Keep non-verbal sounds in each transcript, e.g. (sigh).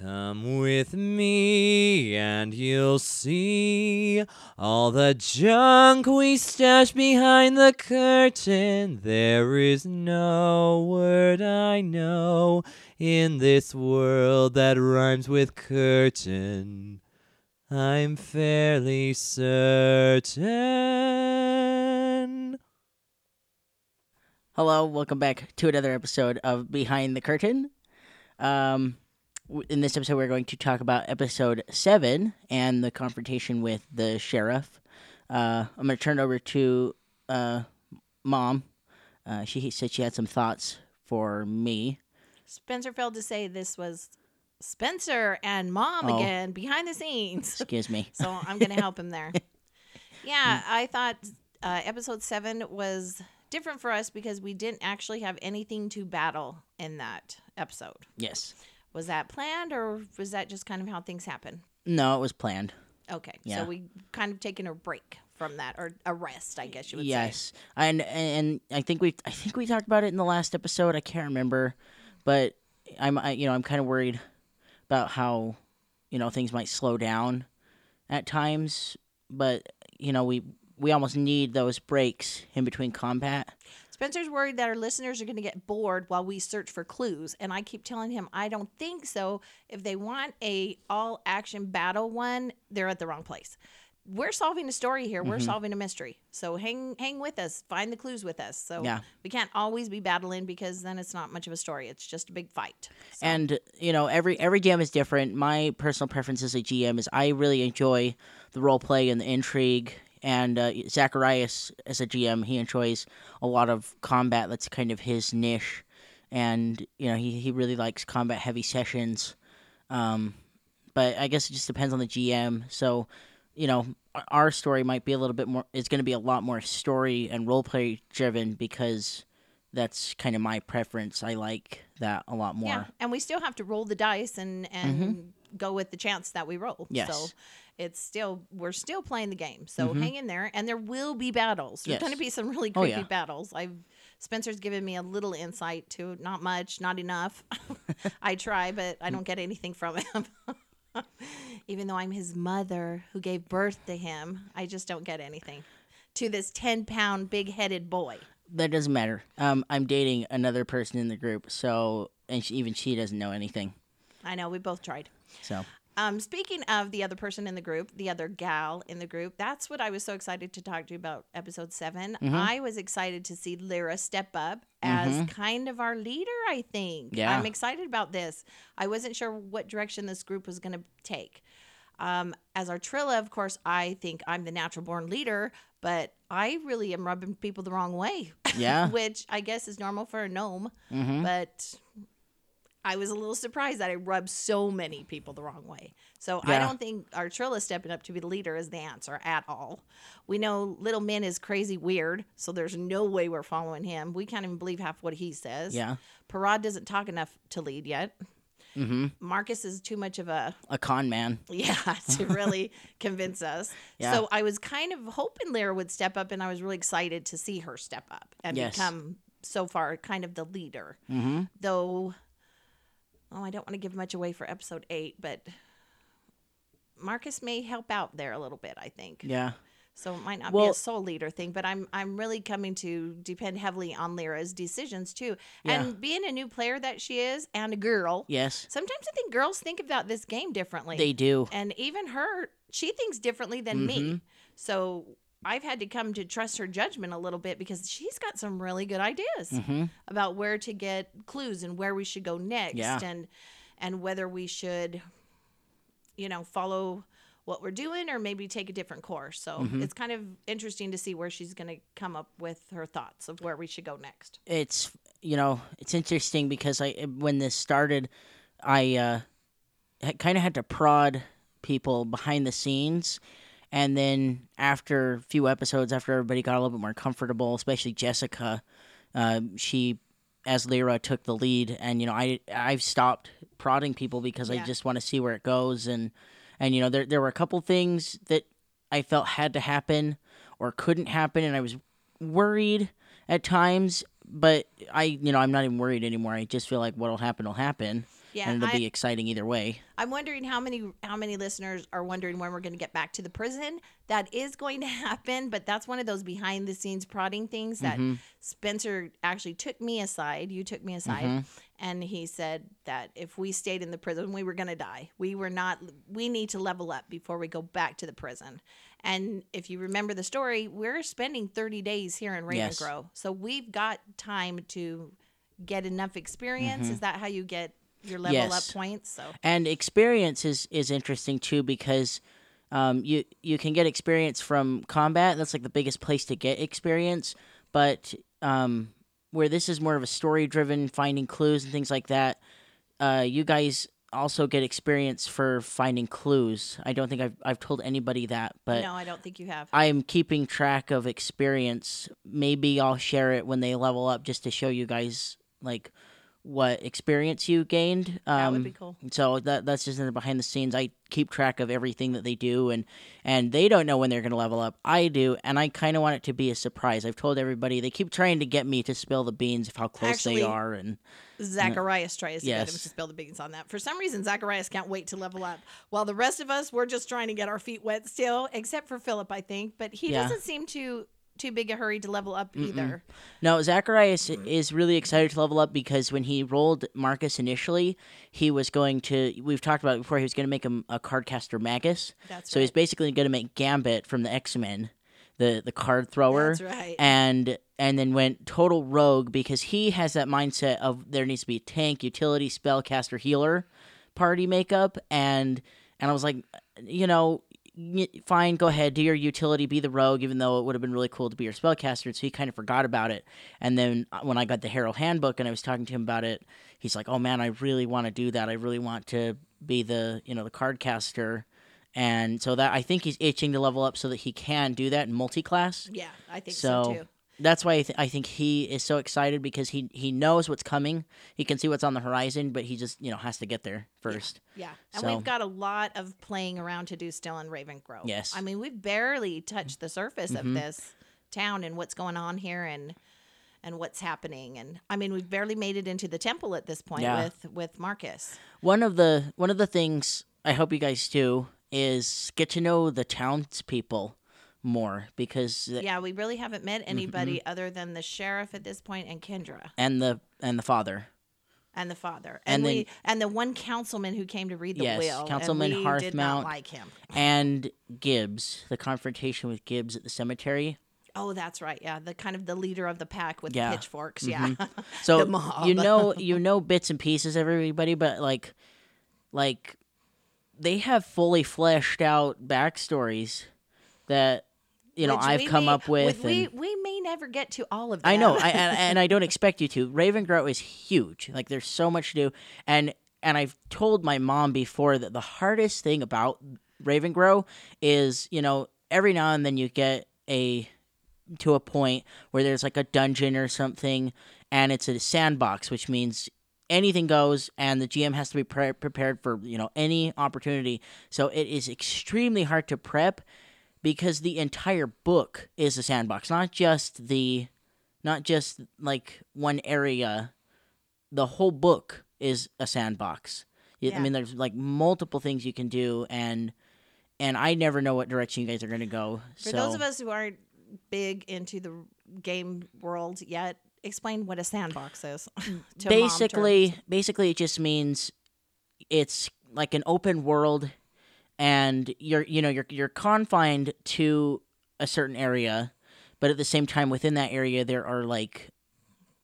Come with me and you'll see all the junk we stash behind the curtain. There is no word I know in this world that rhymes with curtain. I'm fairly certain. Hello, welcome back to another episode of Behind the Curtain. Um, in this episode, we're going to talk about episode seven and the confrontation with the sheriff. Uh, I'm going to turn it over to uh, mom. Uh, she said she had some thoughts for me. Spencer failed to say this was Spencer and mom Oh. again behind the scenes. (laughs) Excuse me. So I'm going to help him there. (laughs) Yeah, I thought uh, episode seven was different for us because we didn't actually have anything to battle in that episode. Yes. Was that planned or was that just kind of how things happen? No, it was planned. Okay, Yeah. so we kind of taken a break from that or a rest, I guess you would say. yes, and and I think we I think we talked about it in the last episode. I can't remember, but I'm I, you know I'm kind of worried about how you know things might slow down at times, but you know we we almost need those breaks in between combat. Spencer's worried that our listeners are going to get bored while we search for clues, and I keep telling him I don't think so. If they want a all action battle one, they're at the wrong place. We're solving a story here. Mm-hmm. We're solving a mystery. So hang hang with us. Find the clues with us. So Yeah. we can't always be battling because then it's not much of a story. It's just a big fight. So, And you know every every GM is different. My personal preference as a GM is I really enjoy the role play and the intrigue. And uh, Zacharias as a GM, he enjoys a lot of combat. That's kind of his niche, and you know he he really likes combat heavy sessions. Um, but I guess it just depends on the GM. So you know our- story might be a little bit more. It's going to be a lot more story and role play driven because that's kind of my preference. I like that a lot more. yeah, and we still have to roll the dice and and go with the chance that we roll. Mm-hmm. Yes. So it's still we're still playing the game. So hang in there, and there will be battles. There's Yes. going to be some really Oh, creepy yeah. battles. I've Spencer's given me a little insight to not much, not enough. (laughs) I try, but I don't get anything from him. (laughs) Even though I'm his mother who gave birth to him, I just don't get anything. To this 10 pound, big headed boy. that doesn't matter. Um, I'm dating another person in the group, so and she, even she doesn't know anything. I know, we both tried. So Um, speaking of the other person in the group, the other gal in the group, that's what I was so excited to talk to you about episode 7 Mm-hmm. I was excited to see Lyra step up as kind of our leader, I think. Yeah. I'm excited about this. I wasn't sure what direction this group was going to take. Um, as our Trilla, of course, I think I'm the natural born leader, but I really am rubbing people the wrong way. Yeah. (laughs) Which I guess is normal for a gnome. Mhm. But I was a little surprised that I rubbed so many people the wrong way. So I don't think our Trilla stepping up to be the leader is the answer at all. We know Little Min is crazy weird, so there's no way we're following him. We can't even believe half what he says. yeah, Parad doesn't talk enough to lead yet. hmm Marcus is too much of a a con man. (laughs) yeah to really (laughs) convince us. Yeah. So I was kind of hoping Lyra would step up, and I was really excited to see her step up and Yes. become so far kind of the leader. hmm Though, oh, I don't want to give much away for episode eight, but Marcus may help out there a little bit. I think Yeah, so. It might not be a soul leader thing, but I'm I'm really coming to depend heavily on Lyra's decisions too. Yeah. And being a new player that she is, and a girl, yes, sometimes I think girls think about this game differently they do. and even her she thinks differently than me Mm-hmm. so i've had to come to trust her judgment a little bit because she's got some really good ideas hmm about where to get clues and where we should go next Yeah. and and whether we should you know follow what we're doing or maybe take a different course so Mm-hmm. it's kind of interesting to see where she's going to come up with her thoughts of where we should go next It's you know it's interesting because I when this started, I uh, kind of had to prod people behind the scenes. And then after a few episodes, after everybody got a little bit more comfortable, especially Jessica, uh, she, as Lyra, took the lead. And you know, I I've stopped prodding people because I just want to see where it goes. And and you know, there there were a couple things that I felt had to happen or couldn't happen, and I was worried at times. But I, you know, I'm not even worried anymore. I just feel like what'll happen will happen. Yeah, and it'll I- be exciting either way. I'm wondering how many how many listeners are wondering when we're going to get back to the prison. That is going to (laughs) happen, but that's one of those behind the scenes prodding things that Mm-hmm. Spencer actually took me aside. You took me aside, Mm-hmm. and he said that if we stayed in the prison, we were going to die. We were not. We need to level up before we go back to the prison. And if you remember the story, we're spending 30 days here in Yes. Ravengro, so we've got time to get enough experience. Is that how you get your level. Yes. up points? So. And experience is is interesting too because um, you you can get experience from combat. That's like the biggest place to get experience. But um, where this is more of a story driven, finding clues and things like that, uh, you guys also get experience for finding clues. I don't think I've I've told anybody that, but no, I don't think you have. I am keeping track of experience. Maybe I'll share it when they level up just to show you guys like what experience you gained. Um, That would be cool. So that that's just in the behind the scenes. I keep track of everything that they do, and and they don't know when they're going to level up. I do, and I kind of want it to be a surprise. I've told everybody they keep trying to get me to spill the beans of how close Actually- they are, and Zacharias tries to get him to spill the beans on that. For some reason, Zacharias can't wait to level up. While the rest of us, we're just trying to get our feet wet still, except for Philip, I think. But he Yeah. doesn't seem too too big a hurry to level up either. No, Zacharias is really excited to level up because when he rolled Marcus initially, he was going to. We've talked about it before. He was going to make him a cardcaster Magus. That's so he's basically going to make Gambit from the X Men, the the card thrower. That's right. And and then went total rogue because he has that mindset of there needs to be tank, utility, spellcaster, healer, party makeup, and and I was like, you know, y- fine, go ahead, do your utility, be the rogue, even though it would have been really cool to be your spellcaster. So he kind of forgot about it. And then uh, when I got the Harrow Handbook and I was talking to him about it, he's like, oh man, I really want to do that. I really want to be the you know the card caster. And so that I think he's itching to level up so that he can do that in multi-class. yeah, I think so, So, too. That's why I, th- I think he is so excited because he he knows what's coming. He can see what's on the horizon, but he just you know has to get there first. Yeah, and so- we've got a lot of playing around to do still in Raven Grove. Yes. I mean we've barely touched the surface Mhm. of this town and what's going on here and and what's happening. And I mean we've barely made it into the temple at this point Yeah. with with Marcus. One of the one of the things I hope you guys do is get to know the townspeople more because Yeah, we really haven't met Mm-hmm. anybody other than the sheriff at this point and Kendra and the and the father. and the father, And and, then- we and the one councilman who came to read the Yes, will. Councilman and we did not Hearthmount. like him. and Gibbs, the confrontation with Gibbs at the cemetery. Oh, that's right. Yeah, the kind of the leader of the pack with Yeah. the pitchforks. Yeah, (laughs) So you know you know bits and pieces everybody, but like like they have fully fleshed out backstories that you know Which I've come may- up with. we and we may never get to all of them. I know, I, and, (laughs) and I don't expect you to. Ravengro is huge. Like there's so much to do, and and I've told my mom before that the hardest thing about Ravengro is you know every now and then you get a to a point where there's like a dungeon or something, and it's a sandbox, which means anything goes, and the GM has to be pre- prepared for you know any opportunity. So it is extremely hard to prep because the entire book is a sandbox, not just the, not just like one area. The whole book is a sandbox. Y- I Yeah. mean, there's like multiple things you can do, and and I never know what direction you guys are going to go. For so those of us who aren't big into the game world yet, explain what a sandbox is. (laughs) basically basically it just means it's like an open world and you're you know you're you're confined to a certain area but at the same time within that area there are like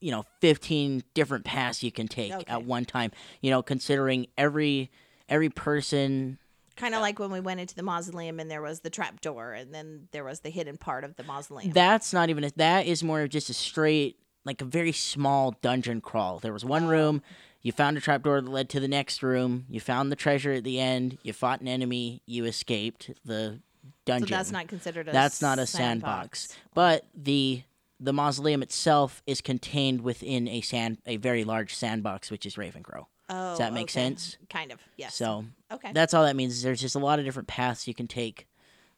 you know 15 different paths you can take Okay. at one time you know considering every every person kind of like when we went into the mausoleum and there was the trap door, and then there was the hidden part of the mausoleum. That's not even a, that is more of just a straight like a very small dungeon crawl. There was one oh. room, you found a trapdoor that led to the next room, you found the treasure at the end, you fought an enemy, you escaped the dungeon. so that's not considered a That's not a sandbox. But the the mausoleum itself is contained within a sand a very large sandbox which is Ravengro. Oh, Does that make okay. sense? Kind of. Yes. So okay. that's all that means. Is there's just a lot of different paths you can take.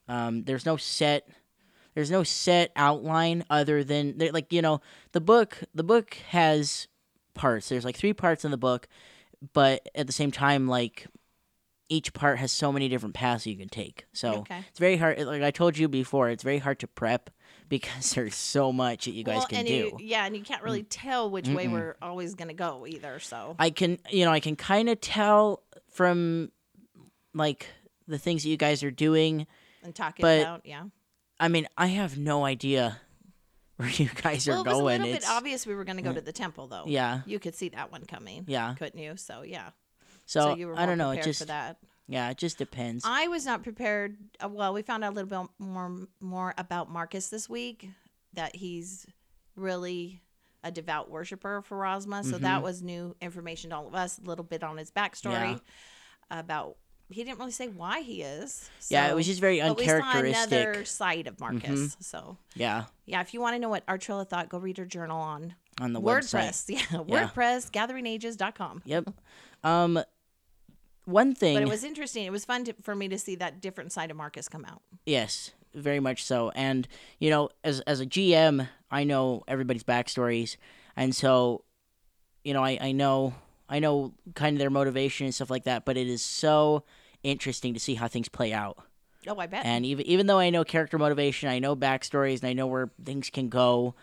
Um, there's no set. There's no set outline other than like you know the book. The book has parts. There's like three parts in the book. but at the same time, like each part has so many different paths you can take. So Okay. it's very hard. Like I told you before, it's very hard to prep (laughs) because there's so much that you guys well, can and do. You, yeah, and you can't really tell which way Mm-mm. we're always going to go either. So I can, you know, I can kind of tell from like the things that you guys are doing. and talking but- about yeah. I mean, I have no idea where you guys are Well, it was a going. little it's bit obvious we were going to go to the temple, though. yeah, You could see that one coming, yeah. couldn't you? So yeah. So, you were I don't know. It just for that. yeah, it just depends. I was not prepared. Uh, well, we found out a little bit more more about Marcus this week. That he's really a devout worshiper Pharasma. So that Mhm. was new information to all of us. A little bit on his backstory about. He didn't really say why he is. yeah, it was just very but we saw uncharacteristic. Mm-hmm. another side of Marcus. So Yeah, yeah, if you want to know what Artrilla thought, go read her journal on on the website. (laughs) WordPress. Yeah, WordPress, gatheringages.com. Yep. Um, one thing. But it was interesting. It was fun to, for me to see that different side of Marcus come out. Yes, very much so. And you know, as as a GM, I know everybody's backstories, and so, you know, I I know I know kind of their motivation and stuff like that. But it is so interesting to see how things play out. Oh, I bet. And even even though I know character motivation, I know backstories, and I know where things can go.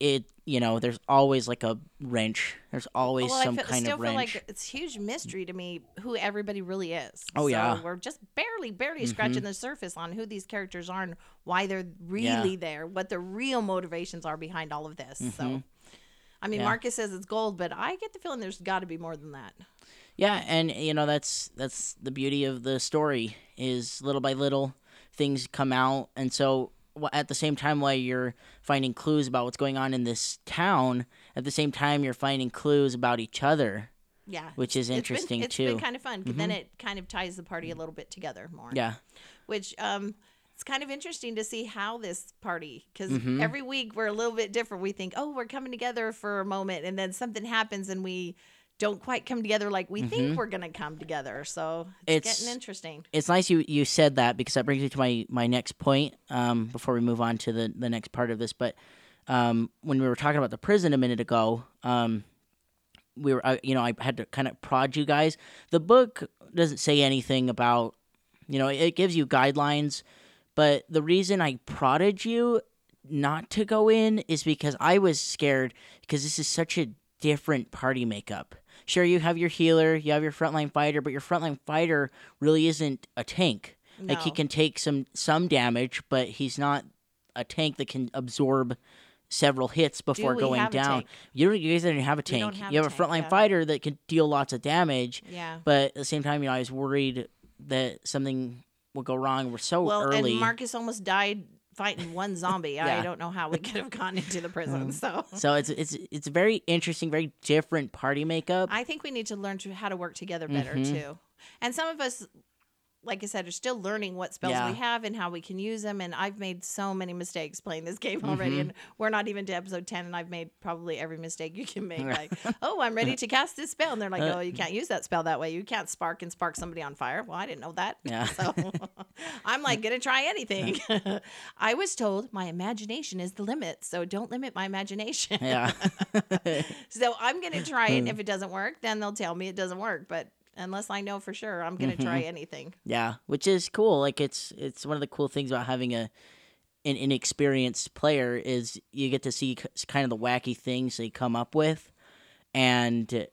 It you know, there's always like a wrench. There's always well, some I fe- kind still of feel wrench. like it's huge mystery to me who everybody really is. Oh, So yeah. we're just barely, barely Mhm. scratching the surface on who these characters are and why they're Yeah. really there, what the real motivations are behind all of this. So, Mhm. I mean, Yeah. Marcus says it's gold, but I get the feeling there's got to be more than that. Yeah, and you know that's that's the beauty of the story is little by little things come out, and so at the same time while you're finding clues about what's going on in this town, at the same time you're finding clues about each other, Yeah, which is It's interesting been, it's too. been kind of fun. 'cause Then it kind of ties the party a little bit together more. yeah, which um it's kind of interesting to see how this party because Mhm. every week we're a little bit different we think oh we're coming together for a moment and then something happens and we don't quite come together like we Mhm. think we're gonna come together so it's, It's- getting interesting it's nice you you said that because that brings me to my my next point. Um, before we move on to the the next part of this, but um, when we were talking about the prison a minute ago, um, we were I, you know I had to kind of prod you guys. The book doesn't say anything about you know it gives you guidelines, but the reason I prodded you not to go in is because I was scared because this is such a different party makeup. Sure, you have your healer, you have your frontline fighter, but your frontline fighter really isn't a tank. Like he can take some some damage, but he's not a tank that can absorb several hits before we going down. You don't. You guys don't have a tank. have you have a tank, frontline yeah. fighter that can deal lots of damage, yeah but at the same time, you know, I was worried that something would go wrong. We're so well early. and marcus almost died fighting one zombie Yeah. i don't know how we could have gone into the prison so so it's it's it's a very interesting, very different party makeup. I think we need to learn to how to work together better Mhm. too. And some of us, like I said, are still learning what spells Yeah. we have and how we can use them. And I've made so many mistakes playing this game already, Mhm. and we're not even to episode ten, and I've made probably every mistake you can make. Like, oh, I'm ready to cast this spell, and they're like, Uh, oh, you can't use that spell that way. You can't spark and spark somebody on fire. Well, I didn't know that. Yeah. So (laughs) I'm like, gonna try anything. (laughs) I was told my imagination is the limit, so don't limit my imagination. yeah. (laughs) So I'm gonna try Hmm. it. If it doesn't work, then they'll tell me it doesn't work. But unless I know for sure, I'm gonna try Mm-hmm. anything. Yeah, which is cool. Like it's it's one of the cool things about having a an inexperienced player is you get to see kind of the wacky things they come up with, and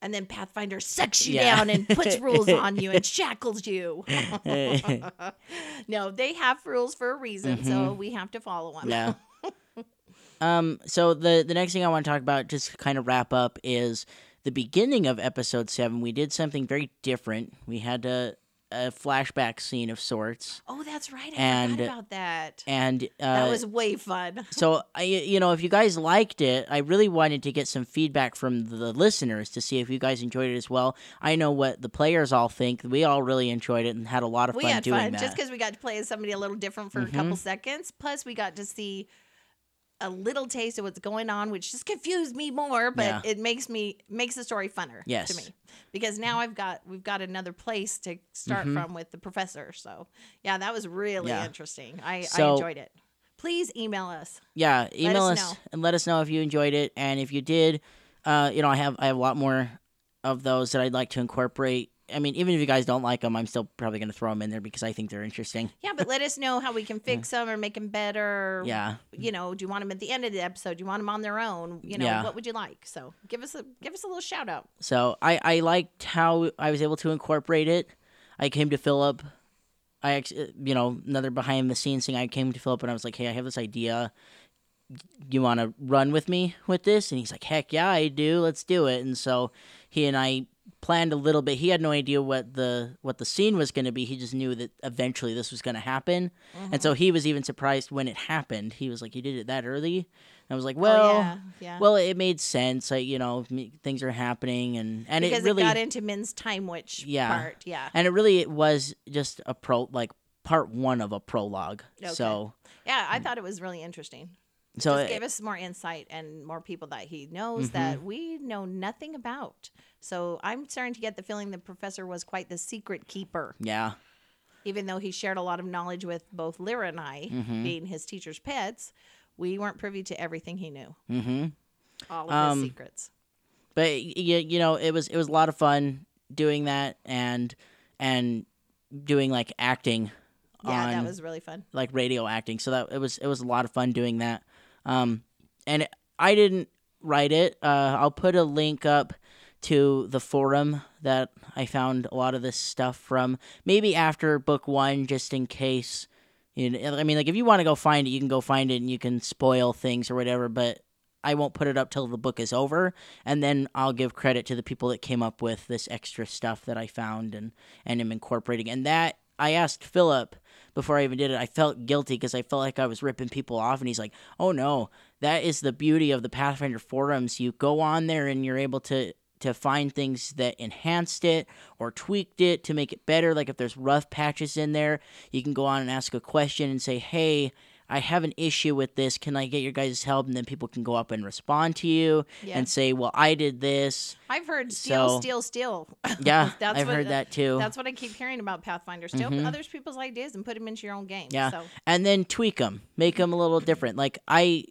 And then Pathfinder sucks you Yeah. down and puts (laughs) rules on you and shackles you. (laughs) no, they have rules for a reason, so we have to follow them. Mm-hmm. yeah. (laughs) um. So the the next thing I want to talk about, just kind of wrap up, is the beginning of episode seven. We did something very different. We had a a flashback scene of sorts, Oh, that's right. I And- forgot about that. and uh, that was way fun. (laughs) So I, you know, if you guys liked it, I really wanted to get some feedback from the listeners to see if you guys enjoyed it as well. I know what the players all think. We all really enjoyed it and had a lot of We fun had doing fun that. just because we got to play as somebody a little different for a Mhm. couple seconds. Plus, we got to see a little taste of what's going on, which just confused me more, but Yeah. it makes me makes the story funner Yes. to me because now I've got we've got another place to start Mhm. from with the professor. So yeah, that was really Yeah. interesting. I, I enjoyed it. Please email us. yeah, email us us, and let us know if you enjoyed it, and if you did, uh, you know, I have I have a lot more of those that I'd like to incorporate. I mean, even if you guys don't like them, I'm still probably going to throw them in there because I think they're interesting. Yeah, but let us know how we can (laughs) fix them or make them better. Yeah. You know, do you want them at the end of the episode? Do you want them on their own? You know, Yeah. what would you like? So give us a give us a little shout out. So I, I liked how I was able to incorporate it. I came to Philip. I actually, you know, another behind the scenes thing. I came to Philip and I was like, "Hey, I have this idea. You want to run with me with this?" And he's like, "Heck yeah, I do. Let's do it." And so he and I planned a little bit. He had no idea what the what the scene was going to be. He just knew that eventually this was going to happen. And so he was even surprised when it happened. He was like, "You did it that early?" And I was like, "Well, oh, yeah, yeah. well, it made sense. Like you know, things are happening, and and because it really got into Min's time witch Yeah. part. Yeah. and it really it was just a pro like part one of a prologue. Okay. So Yeah, I thought it was really interesting. so Just it- gave us more insight and more people that he knows Mm-hmm. that we know nothing about. So I'm starting to get the feeling the professor was quite the secret keeper, yeah, even though he shared a lot of knowledge with both Lyra and I, Mm-hmm. being his teacher's pets. We weren't privy to everything he knew, hmm all of Um, his secrets. but you, you know, it was it was a lot of fun doing that and and doing like acting Yeah, on that was really fun. like radio acting. So that it was it was a lot of fun doing that. Um, and it, I didn't write it. Uh, I'll put a link up to the forum that I found a lot of this stuff from. Maybe after book one, just in case. You know, I mean, like if you want to go find it, you can go find it, and you can spoil things or whatever. But I won't put it up till the book is over, and then I'll give credit to the people that came up with this extra stuff that I found and and am incorporating. And that I asked Philip before I even did it. I felt guilty because I felt like I was ripping people off, and he's like, "Oh no, that is the beauty of the Pathfinder forums. You go on there and you're able to." To find things that enhanced it or tweaked it to make it better. Like if there's rough patches in there, you can go on and ask a question and say, Hey, I have an issue with this. Can I get your guys' help? And then people can go up and respond to you Yeah. and say, Well, I did this. I've heard steal, So- steal, steal. (laughs) Yeah, That's I've what- heard that too. That's what I keep hearing about Pathfinder. Steal Mhm. others people's ideas and put them into your own game. Yeah. So and then tweak them, make them a little different. Like I,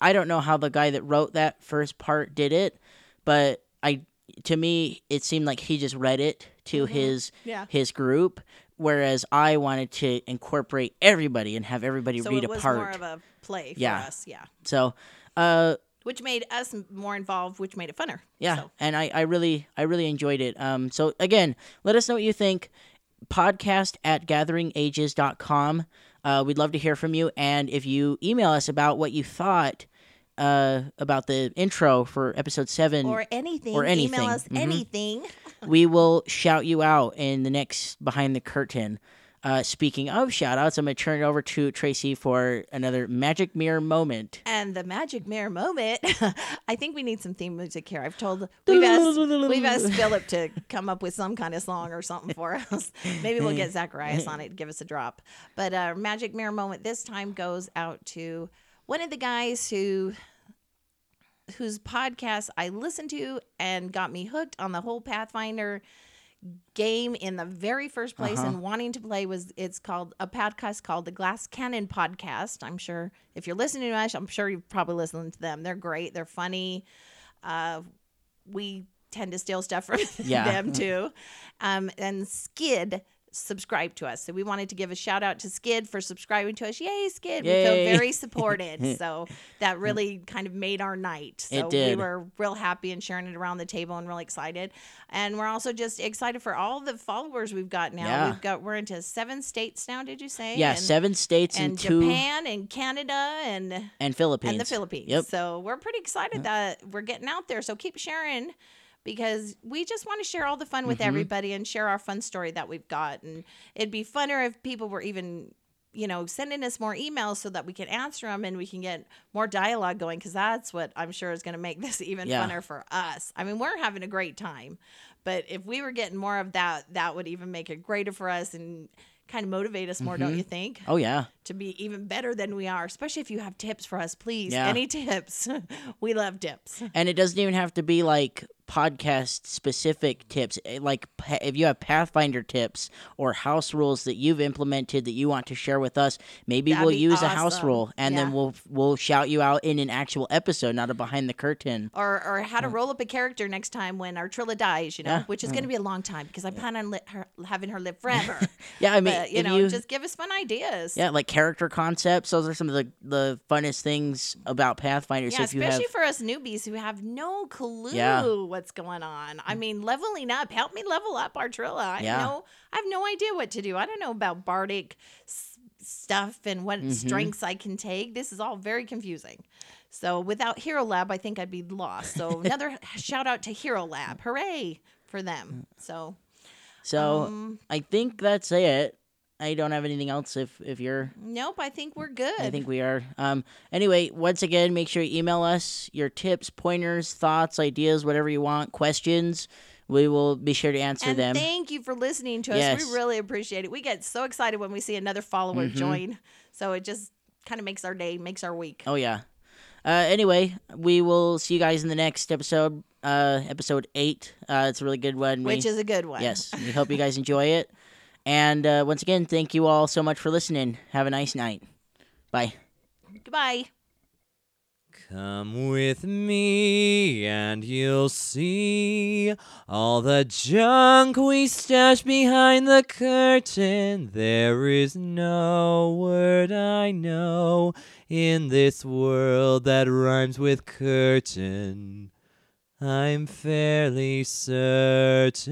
I don't know how the guy that wrote that first part did it, but I, to me, it seemed like he just read it to Mhm. his yeah. his group, whereas I wanted to incorporate everybody and have everybody So read it a was part. more of a play for Yeah. us. Yeah. so, uh, Which made us more involved, which made it funner. Yeah, So, and I, I really I really enjoyed it. Um, so again, let us know what you think. Podcast at gatheringages.com. Uh, we'd love to hear from you, and if you email us about what you thought uh, about the intro for episode seven, or anything. or anything. Email us Mhm. anything. (laughs) we will shout you out in the next behind the curtain. Uh, speaking of shout outs, I'm going to turn it over to Tracy for another magic mirror moment. And the magic mirror moment. (laughs) I think we need some theme music here. I've told we've asked we've asked (laughs) Philip to come up with some kind of song or something for us. Maybe we'll get Zacharias on it, give us a drop. But uh, magic mirror moment this time goes out to one of the guys who whose podcast I listened to and got me hooked on the whole Pathfinder game in the very first place Uh-huh. and wanting to play was it's called a podcast called the Glass Cannon Podcast. I'm sure if you're listening to us, I'm sure you've probably listened to them. They're great. They're funny. Uh, we tend to steal stuff from (laughs) Yeah. them too. Um, and Skid subscribed to us. So we wanted to give a shout out to Skid for subscribing to us. Yay, Skid. We feel very (laughs) supported. so that really kind of made our night. So we were real happy and sharing it around the table and really excited. And we're also just excited for all the followers we've got now. Yeah. We've got we're into seven states now, did you say? Yeah, and, seven states and, and two Japan and Canada and and Philippines. and the Philippines. Yep. So we're pretty excited that we're getting out there. So keep sharing because we just want to share all the fun with Mhm. everybody and share our fun story that we've got. And it'd be funner if people were even, you know, sending us more emails so that we can answer them and we can get more dialogue going because that's what I'm sure is going to make (laughs) this even Yeah. funner for us. I mean, we're having a great time, but if we were getting more of that, that would even make it greater for us and kind of motivate us more, don't Mhm. you think? Oh yeah. to be even better than we are, especially if you have tips for us, please. Yeah. Any (laughs) tips? (laughs) we love tips. And it doesn't even have to be like podcast specific tips, eh, like if you have Pathfinder tips or house rules that you've implemented that you want to share with us, maybe That'd we'll use a house rule and then we'll we'll shout you out in an actual episode, not a behind the curtain. or or how to roll up a character next time when our Trilla dies, you know, Yeah. which is going to be a long time because I plan on her, having her live forever. (laughs) Yeah, I mean, you know, you, just give us fun ideas. yeah, like character concepts. Those are some of the the funnest things about Pathfinder. Yeah, so if you have especially for us newbies who have no clue Yeah. what's going on. I mean, leveling up, help me level up our Trilla. I Yeah. know I have no idea what to do. I don't know about bardic stuff and what Mm-hmm. strengths I can take. This is all very confusing. So without Hero Lab, I think I'd be lost. So (laughs) another shout out to Hero Lab. Hooray for them. So so um, I think that's it. I don't have anything else. If if you're nope, I think we're good. I think we are. Um. Anyway, once again, make sure you email us your tips, pointers, thoughts, ideas, whatever you want, questions. We will be sure to answer and them. thank you for listening to us. Yes. We really appreciate it. We get so excited when we see another follower Mhm. join. So it just kind of makes our day, makes our week. oh yeah. Uh. Anyway, we will see you guys in the next episode. Uh. Episode eight. Uh. It's a really good one. which we, is a good one. yes. We hope you guys (laughs) enjoy it. And uh, once again, thank you all so much for listening. Have a nice night. Bye. Goodbye. Come with me and you'll see all the junk we stash behind the curtain. There is no word I know in this world that rhymes with curtain. I'm fairly certain.